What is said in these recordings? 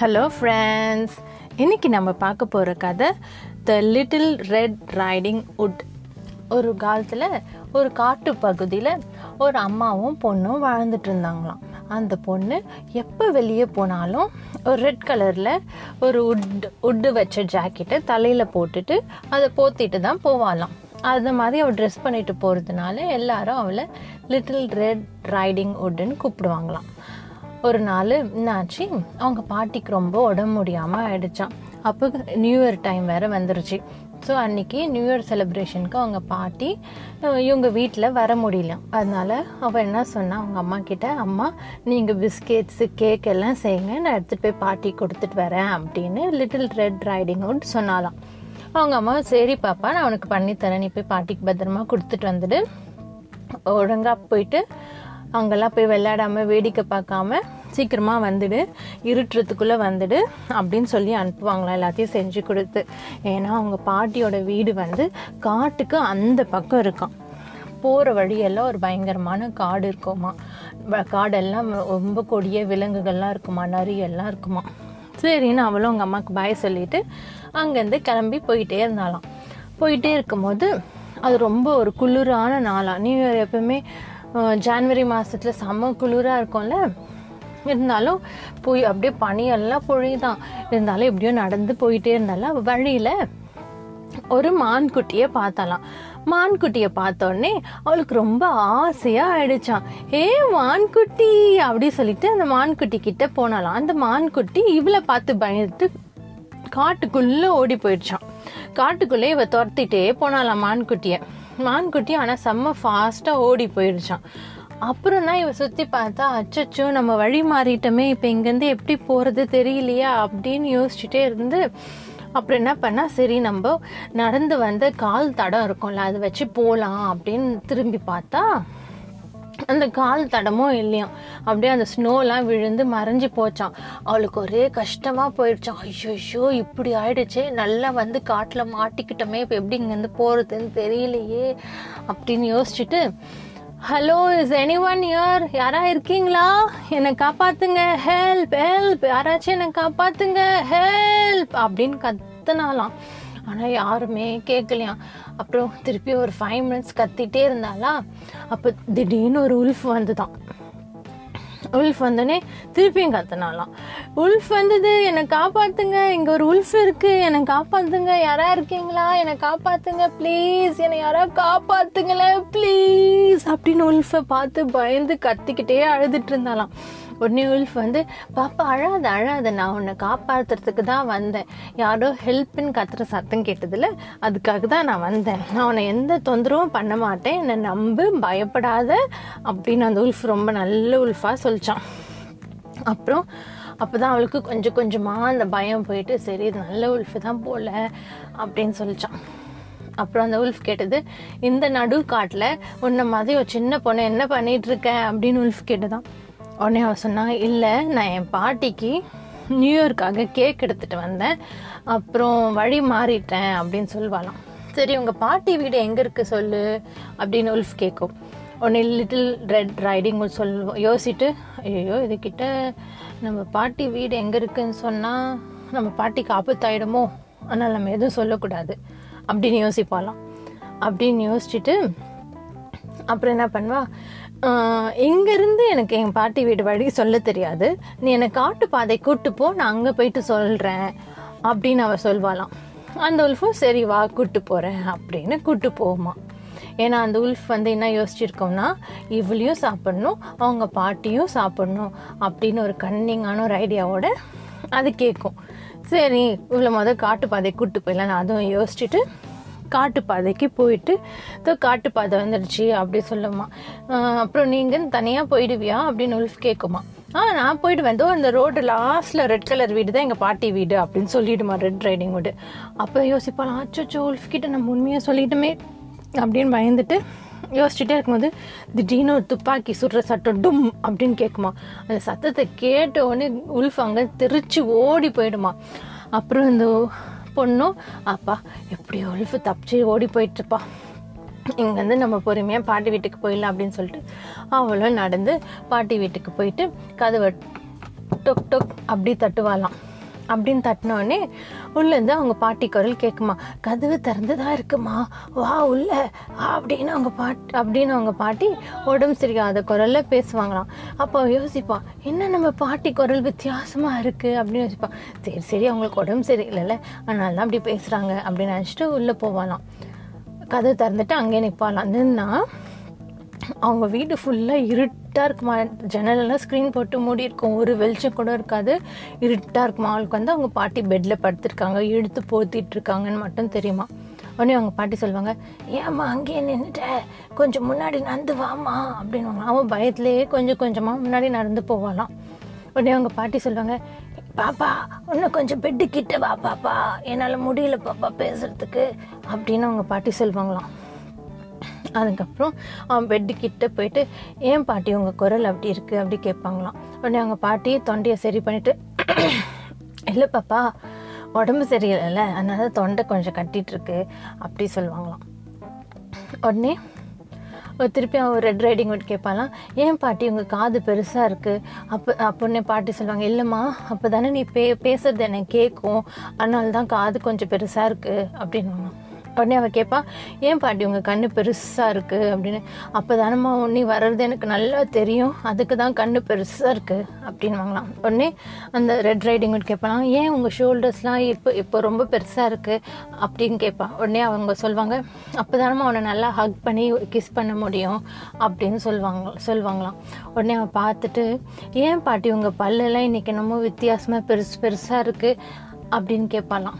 Hello friends இன்னைக்கு நம்ம பார்க்க போகிற கதை the little red riding hood ஒரு காலத்தில் ஒரு காட்டு பகுதியில் ஒரு அம்மாவும் பொண்ணும் வாழ்ந்துட்டு இருந்தாங்களாம். அந்த பொண்ணு எப்போ வெளியே போனாலும் ஒரு ரெட் கலரில் ஒரு உட் உட்டு வச்ச ஜாக்கெட்டை தலையில் போட்டுட்டு அதை போத்திட்டு தான் போவாளாம். அந்த மாதிரி அவள் ட்ரெஸ் பண்ணிட்டு போகிறதுனால எல்லாரும் அவளை லிட்டில் ரெட் ரைடிங் உட்டுன்னு கூப்பிடுவாங்களாம். ஒரு நாள் என்னாச்சு? அவங்க பாட்டிக்கு ரொம்ப உடம்பு முடியாமல் ஆயிடுச்சான் அப்போ நியூ இயர் டைம் வேறு வந்துருச்சு. ஸோ அன்னைக்கு நியூ இயர் செலிப்ரேஷனுக்கு அவங்க பாட்டி இவங்க வீட்டில் வர முடியல. அதனால அவள் என்ன சொன்னா அவங்க அம்மா கிட்ட அம்மா நீங்கள் பிஸ்கெட்ஸு கேக் எல்லாம் செய்யுங்க. நான் எடுத்துகிட்டு போய் பாட்டி கொடுத்துட்டு வரேன் அப்படின்னு லிட்டில் ரெட் ரைடிங் உட் சொன்னாலாம் அவங்க அம்மா சரி பாப்பா நான் உனக்கு பண்ணித்தரேன் நீ போய் பாட்டிக்கு பத்திரமா கொடுத்துட்டு வந்துடு. ஒழுங்காக போயிட்டு அங்கெல்லாம் போய் விளையாடாமல் வேடிக்கை பார்க்காம சீக்கிரமாக வந்துடு இருட்டுறதுக்குள்ளே வந்துடு அப்படின்னு சொல்லி அனுப்புவாங்களாம் எல்லாத்தையும் செஞ்சு கொடுத்து. ஏன்னா அவங்க பாட்டியோட வீடு வந்து காட்டுக்கு அந்த பக்கம் இருக்கான் போகிற வழியெல்லாம் ஒரு பயங்கரமான காடு இருக்குமா. காடெல்லாம் ரொம்ப கொடிய விலங்குகள்லாம் இருக்குமா நரியெல்லாம் இருக்குமா. சரின்னு அவளும் அவங்க அம்மாவுக்கு பாய் சொல்லிட்டு அங்கேருந்து கிளம்பி போயிட்டே இருந்தாளாம். போயிட்டே இருக்கும்போது அது ரொம்ப ஒரு குளிரான நாளாக நியூ இயர் எப்பவுமே ஜான்வரி மாதத்தில் செம்ம குளிராக இருக்கும்ல. இருந்தாலும் போய் அப்படியே பனியெல்லாம் பொழிதான் இருந்தாலும் எப்படியோ நடந்து போயிட்டே இருந்தாலும் வழியில ஒரு மான்குட்டியை பார்த்தாலாம். மான்குட்டியை பார்த்தோடனே அவளுக்கு ரொம்ப ஆசையாக ஆயிடுச்சான் ஏ மான்குட்டி! அப்படி சொல்லிட்டு அந்த மான்குட்டி கிட்ட போனாலாம். அந்த மான்குட்டி இவளை பார்த்து பயந்துட்டு காட்டுக்குள்ளே ஓடி போயிடுச்சான் காட்டுக்குள்ளே இவ துரத்திட்டே போனாலாம் மான்குட்டியை. மான்குட்டி ஆனால் செம்ம ஃபாஸ்ட்டாக ஓடி போயிடுச்சான் அப்புறம் தான் இவ சுற்றி பார்த்தா அச்சச்சோ நம்ம வழி மாறிட்டோமே இப்போ இங்கேருந்து எப்படி போகிறது தெரியலையா அப்படின்னு யோசிச்சுட்டே இருந்து அப்புறம் என்ன பண்ணா சரி நம்ம நடந்து வந்த கால் தடம் இருக்கும்ல அதை வச்சு போகலாம் அப்படின்னு திரும்பி பார்த்தா அந்த கால் தடமும் இல்லையாம் அப்படியே அந்த ஸ்னோலாம் விழுந்து மறைஞ்சு போச்சான் அவளுக்கு ஒரே கஷ்டமாக போயிடுச்சான் ஐயோ ஐயோ இப்படி ஆயிடுச்சே. நல்லா வந்து காட்டில் மாட்டிக்கிட்டோமே இப்போ எப்படி இங்கேருந்து போகிறதுன்னு தெரியலையே அப்படின்னு யோசிச்சுட்டு hello is anyone here யாரா இருக்கீங்களா? என்னை காப்பாத்துங்க. ஹெல்ப் ஹெல்ப் யாராச்சும் என்னை காப்பாத்துங்க. ஹெல்ப் அப்படின்னு கத்துனாலாம் ஆனால் யாருமே கேட்கலையாம் அப்புறம் திருப்பி ஒரு ஃபைவ் மினிட்ஸ் கத்திட்டே இருந்தாளா? அப்போ திடீர்னு ஒரு உல்ஃப் வந்துதான். உல்ஃப் வந்தோடனே திருப்பியும் கத்துனாலாம் உல்ஃப் வந்தது என்னை காப்பாத்துங்க இங்கே ஒரு உல்ஃப் இருக்கு. என்னை காப்பாத்துங்க யாரா இருக்கீங்களா? என்னை காப்பாத்துங்க ப்ளீஸ் என்னை யாரா காப்பாத்துங்களேன் ப்ளீஸ் அப்படின்னு உல்ஃபை பார்த்து பயந்து கத்திக்கிட்டே அழுதுட்டு இருந்தாலாம் உடனே உல்ஃப் வந்து பாப்பா அழாத அழாத நான் உன்னை காப்பாற்றுறதுக்கு தான் வந்தேன். யாரோ ஹெல்ப்னு கத்துற சத்தம் கேட்டதில் அதுக்காக தான் நான் வந்தேன். நான் உன்னை எந்த தொந்தரவும் பண்ண மாட்டேன். என்னை நம்பு பயப்படாத அப்படின்னு அந்த உல்ஃப் ரொம்ப நல்ல உல்ஃபா சொல்லிச்சான். அப்புறம் அப்பதான் அவளுக்கு கொஞ்சம் கொஞ்சமா அந்த பயம் போயிட்டு சரி இது நல்ல உல்ஃப் தான் போல அப்படின்னு சொல்லிச்சான். அப்புறம் அந்த உல்ஃப் கேட்டது இந்த நடு காட்டில் உன்ன மாதிரி ஒரு சின்ன பொண்ணு என்ன பண்ணிட்டு அப்படின்னு உல்ஃப் கேட்டுதான். உடனே அவன் சொன்னாங்க இல்லை நான் என் பாட்டிக்கு நியூயார்க்காக கேக் எடுத்துட்டு வந்தேன். அப்புறம் வழி மாறிட்டேன் அப்படின்னு சொல்லுவாளாம். சரி உங்கள் பாட்டி வீடு எங்கே இருக்கு சொல்லு அப்படின்னு உல்ஃப் கேட்கும் உடனே லிட்டில் ரெட் ரைடிங் சொல்லுவோம் யோசிச்சுட்டு ஐயோ இதுக்கிட்ட நம்ம பாட்டி வீடு எங்கே இருக்குன்னு சொன்னால் நம்ம பாட்டிக்கு ஆபத்தாயிடுமோ? ஆனால் நம்ம எதுவும் சொல்லக்கூடாது அப்படின்னு யோசிப்பாலாம் அப்படின்னு யோசிச்சுட்டு அப்புறம் என்ன பண்ணுவா? இங்கேருந்து எனக்கு என் பாட்டி வீடு வழி சொல்ல தெரியாது. நீ என்னை காட்டு பாதை கூட்டு போ நான் அங்கே போயிட்டு சொல்கிறேன் அப்படின்னு அவள் சொல்வாளாம். அந்த உல்ஃபும் சரி வா கூட்டு போகிறேன் அப்படின்னு கூட்டு போகுமா. ஏன்னா அந்த உல்ஃப் வந்து என்ன யோசிச்சிருக்கோம்னா இவளையும் சாப்பிடணும் அவங்க பாட்டியும் சாப்பிடணும் அப்படின்னு ஒரு கன்னிங்கான ஒரு ஐடியாவோட அது கேட்கும் சரி இவ்வளோ முதல் காட்டுப்பாதை கூட்டு போயிடலாம் நான் அதுவும் யோசிச்சுட்டு காட்டுப்பாதைக்கு போயிட்டு இதோ காட்டுப்பாதை வந்துடுச்சு அப்படி சொல்லுமா. அப்புறம் நீங்கள் தனியாக போயிடுவியா அப்படின்னு உல்ஃப் கேட்குமா ஆ நான் போயிட்டு வந்தோம் அந்த ரோடு லாஸ்ட்ல ரெட் கலர் வீடு தான் எங்கள் பாட்டி வீடு அப்படின்னு சொல்லிடுமா ரெட் ரைடிங் வீடு அப்போ யோசிப்பாலாம் அச்சோ உல்ஃப் கிட்ட நம்ம உண்மையாக சொல்லிட்டுமே அப்படின்னு பயந்துட்டு யோசிச்சுட்டே இருக்கும்போது திடீர்னு ஒரு துப்பாக்கி சுடுற சட்டம் டும் அப்படின்னு கேட்குமா அந்த சத்தத்தை கேட்ட உடனே உல்ஃப் அங்கே திருச்சி ஓடி போயிடுமா. அப்புறம் இந்த பொண்ணும் அப்பா எப்படி உல்ஃப் தப்பிச்சு ஓடி போயிட்டுருப்பா. இங்கேருந்து நம்ம பொறுமையாக பாட்டி வீட்டுக்கு போயிடலாம் அப்படின்னு சொல்லிட்டு அவளும் நடந்து பாட்டி வீட்டுக்கு போயிட்டு கதவை டொக் டொக் அப்படி தட்டுவாளாம். அப்படின்னு தட்டினோடனே உள்ளேருந்து அவங்க பாட்டி குரல் கேட்குமா கதவு திறந்துதான் இருக்குமா? வா உள்ள அப்படின்னு அவங்க பாட் அப்படின்னு அவங்க பாட்டி உடம்பு சரியாத குரலில் பேசுவாங்களாம். அப்போ யோசிப்பான் என்ன நம்ம பாட்டி குரல் வித்தியாசமாக இருக்குது அப்படின்னு யோசிப்பான் சரி சரி அவங்களுக்கு உடம்பு சரியில்லைல்ல அதனால தான் அப்படி பேசுகிறாங்க அப்படின்னு நினச்சிட்டு உள்ளே போவாலாம் கதவு திறந்துட்டு அங்கேயே நிற்பாலாம் நின்னா அவங்க வீடு ஃபுல்லாக இருட்டு இருட்டாக இருக்குமா? ஜன்னலெல்லாம் ஸ்க்ரீன் போட்டு மூடி இருக்கும். ஒரு வெளிச்சம் கூட இருக்காது. இருட்டாக இருக்குமா? அவளுக்கு வந்து அவங்க பாட்டி பெட்டில் படுத்துருக்காங்க. இழுத்து போத்திட்டு இருக்காங்கன்னு மட்டும் தெரியுமா? உடனே அவங்க பாட்டி சொல்லுவாங்க ஏம்மா அங்கேயே நின்றுட்ட கொஞ்சம் முன்னாடி நடந்து வாமா அப்படின்னு அவன் பயத்துலேயே கொஞ்சம் கொஞ்சமாக முன்னாடி நடந்து போவாளாம். உடனே அவங்க பாட்டி சொல்லுவாங்க பாப்பா இன்னும் கொஞ்சம் பெட்டு கிட்ட வா பாப்பா. என்னால் முடியல பாப்பா பேசுறதுக்கு. அப்படின்னு அவங்க பாட்டி சொல்லுவாங்களாம். அதுக்கப்புறம் அவன் பெட்டு கிட்ட போயிட்டு ஏன் பாட்டி உங்கள் குரல் அப்படி இருக்கு? அப்படி கேட்பாங்களாம். உடனே அவங்க பாட்டி தொண்டையை சரி பண்ணிட்டு இல்லை பாப்பா உடம்பு சரியில்லைல்ல அதனால தொண்டை கொஞ்சம் கட்டிகிட்ருக்கு அப்படி சொல்லுவாங்களாம். உடனே திருப்பி அவன் ரெட் ரைடிங் விட்டு கேட்பாலாம் ஏன் பாட்டி உங்கள் காது பெருசாக இருக்குது அப்போ அப்போன்னே பாட்டி சொல்லுவாங்க இல்லைம்மா அப்போ தானே நீ பே பேசுறது எனக்கு கேட்கும் அதனால தான் காது கொஞ்சம் பெருசாக இருக்குது அப்படின்னு உடனே அவள் கேட்பா ஏன் பாட்டி உங்கள் கண்ணு பெருசாக இருக்குது அப்படின்னு. அப்போ தானம்மா உன்னி வர்றது எனக்கு நல்லா தெரியும். அதுக்கு தான் கண்ணு பெருசாக இருக்குது அப்படின்னு வாங்கலாம் உடனே அந்த ரெட் ரைடிங் கேட்பலாம் ஏன் உங்கள் ஷோல்டர்ஸ்லாம் இப்போ இப்போ ரொம்ப பெருசாக இருக்குது அப்படின்னு கேட்பான் உடனே அவங்க சொல்லுவாங்க அப்போ தானம்மா அவனை நல்லா ஹக் பண்ணி கிஸ் பண்ண முடியும். அப்படின்னு சொல்லுவாங்க சொல்லுவாங்களாம் உடனே அவன் பார்த்துட்டு ஏன் பாட்டி உங்கள் பல்லெல்லாம் இன்றைக்கி என்னமோ வித்தியாசமாக பெருசு பெருசாக இருக்குது அப்படின்னு கேட்பாலாம்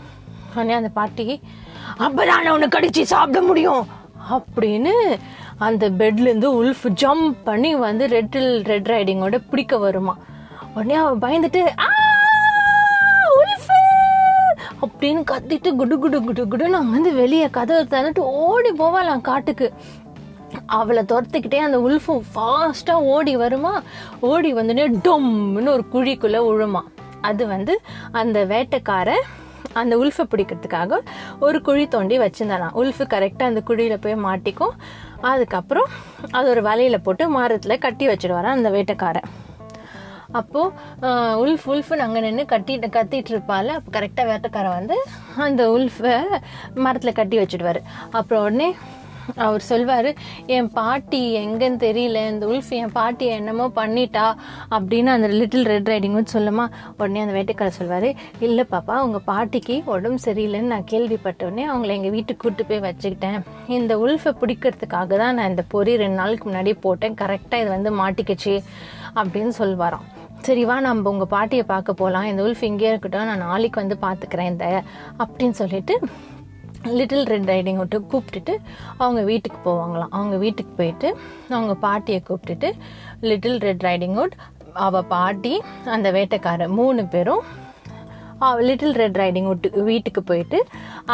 உடனே அந்த பாட்டி அப்பதான் நான் உன்னை கடிச்சு சாப்பிட முடியும்? அப்படின்னு அந்த பெட்லேருந்து உல்ஃப் ஜம்ப் பண்ணி வந்து ரெட்டில் ரெட் ரைடிங்கோட பிடிக்க வருமா. உடனே அவன் பயந்துட்டு அப்படின்னு கத்திட்டு குடு குடு குடு குடுன்னு வந்து வெளியே கதவை திறந்துட்டு ஓடி போவாளாம் காட்டுக்கு. அவளை துரத்துக்கிட்டே அந்த உல்ஃபும் ஃபாஸ்ட்டாக ஓடி வருமா ஓடி வந்துனே டொம்னு ஒரு குழிக்குள்ளே உழுமா. அது வந்து அந்த வேட்டைக்காரன் அந்த உல்ஃபை பிடிக்கிறதுக்காக ஒரு குழி தோண்டி வச்சுருந்தாராம் உல்ஃபு கரெக்டாக அந்த குழியில் போய் மாட்டிக்கும். அதுக்கப்புறம் அது ஒரு வலையில் போட்டு மரத்தில் கட்டி வச்சுடுவாராம் அந்த வேட்டைக்காரன். அப்போது உல்ஃப் உல்ஃபு அங்கே நின்று கட்டிட்டு கத்திட்டு இருப்பாள் அப்போ கரெக்டாக வேட்டைக்காரன் வந்து அந்த உல்ஃபை மரத்தில் கட்டி வச்சுடுவார். அப்புறம் உடனே அவர் சொல்வார் என் பாட்டி எங்கன்னு தெரியல இந்த உல்ஃப் என் பாட்டி என்னமோ பண்ணிட்டா அப்படின்னு அந்த லிட்டில் ரெட் ரைடிங் சொல்லுமா உடனே அந்த வேட்டைக்காரர் சொல்வார் இல்லை பாப்பா உங்கள் பாட்டிக்கு உடம்பு சரியில்லைன்னு நான் கேள்விப்பட்ட உடனே அவங்கள எங்கள் வீட்டுக்கு கூட்டு போய் வச்சுக்கிட்டேன். இந்த உல்ஃபை பிடிக்கிறதுக்காக தான் நான் இந்த பொறி ரெண்டு நாளுக்கு முன்னாடி போட்டேன். கரெக்டாக இது வந்து மாட்டிக்கிச்சு அப்படின்னு சொல்வாராம். சரிவா நம்ம உங்கள் பாட்டியை பார்க்க போகலாம் இந்த உல்ஃப் இங்கே இருக்கட்டும். நான் நாளைக்கு வந்து பார்த்துக்கிறேன் இந்த அப்படின்னு சொல்லிட்டு லிட்டில் ரெட் ரைடிங் விட்டு கூப்பிட்டுட்டு அவங்க வீட்டுக்கு போவாங்களாம். அவங்க வீட்டுக்கு போயிட்டு அவங்க பாட்டியை கூப்பிட்டுட்டு லிட்டில் ரெட் ரைடிங் ஹுட் அவள் பாட்டி அந்த வேட்டைக்காரர் மூணு பேரும் லிட்டில் ரெட் ரைடிங் விட்டு வீட்டுக்கு போயிட்டு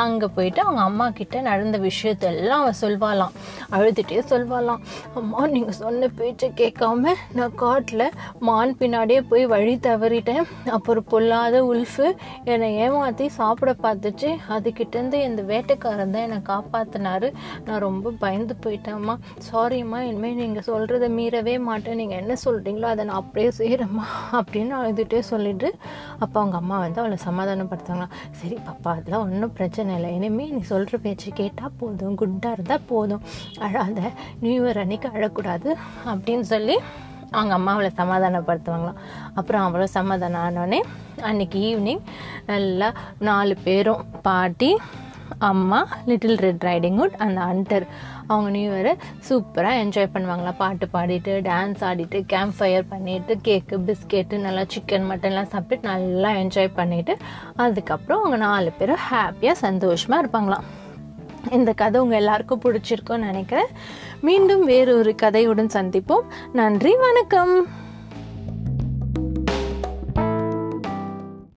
அங்கே போயிட்டு அவங்க அம்மா கிட்ட நடந்த விஷயத்தெல்லாம் அவள் சொல்வாளாம். அழுதுகிட்டே சொல்வாளாம். அம்மா நீங்கள் சொன்ன பேச்சை கேட்காம நான் காட்டில் மான் பின்னாடியே போய் வழி தவறிட்டேன். அப்புறம் பொல்லாத உல்ஃபு என்னை ஏமாற்றி சாப்பிட பார்த்துச்சு. அதுக்கிட்டேருந்து இந்த வேட்டைக்காரன் தான் என்னை காப்பாற்றினாரு நான் ரொம்ப பயந்து போயிட்டேம்மா. சாரிம்மா இனிமேல் நீங்கள் சொல்கிறத மீறவே மாட்டேன். நீங்கள் என்ன சொல்கிறீங்களோ அதை நான் அப்படியே செய்கிறேம்மா அப்படின்னு அழுதுகிட்டே சொல்லிட்டு அப்போ அவங்க அம்மா வந்து அவளை சமாதானப்படுத்தாங்க சரி பாப்பா அதெல்லாம் ஒன்றும் பிரச்சனை இல்லை. இனிமேல் நீ சொல்கிற பேச்சு கேட்டால் போதும். குட்டாக இருந்தால் போதும். அழாத. நியூ இயர் அன்னைக்கு அழக்கூடாது அப்படின்னு சொல்லி அவங்க அம்மா அவளை சமாதானப்படுத்துவாங்களாம் அப்புறம் அவளை சமாதானம் ஆனோடனே அன்னைக்கு ஈவினிங் நல்லா நாலு பேரும் பாட்டி அம்மா லிட்டில் ரெட் ரைடிங் ஹுட் அந்த அண்டர் அவங்க நியூ இயரை சூப்பராக என்ஜாய் பண்ணுவாங்களா? பாட்டு பாடிட்டு டான்ஸ் ஆடிட்டு கேம்ப் ஃபயர் பண்ணிட்டு கேக்கு பிஸ்கெட்டு நல்லா சிக்கன் மட்டன்லாம் சாப்பிட்டு நல்லா என்ஜாய் பண்ணிட்டு அதுக்கப்புறம் அவங்க நாலு பேரும் ஹாப்பியாக சந்தோஷமாக இருப்பாங்களாம். இந்த கதை உங்கள் எல்லாருக்கும் பிடிச்சிருக்கும்னு நினைக்கிறேன். மீண்டும் வேறொரு கதையுடன் சந்திப்போம். நன்றி வணக்கம்.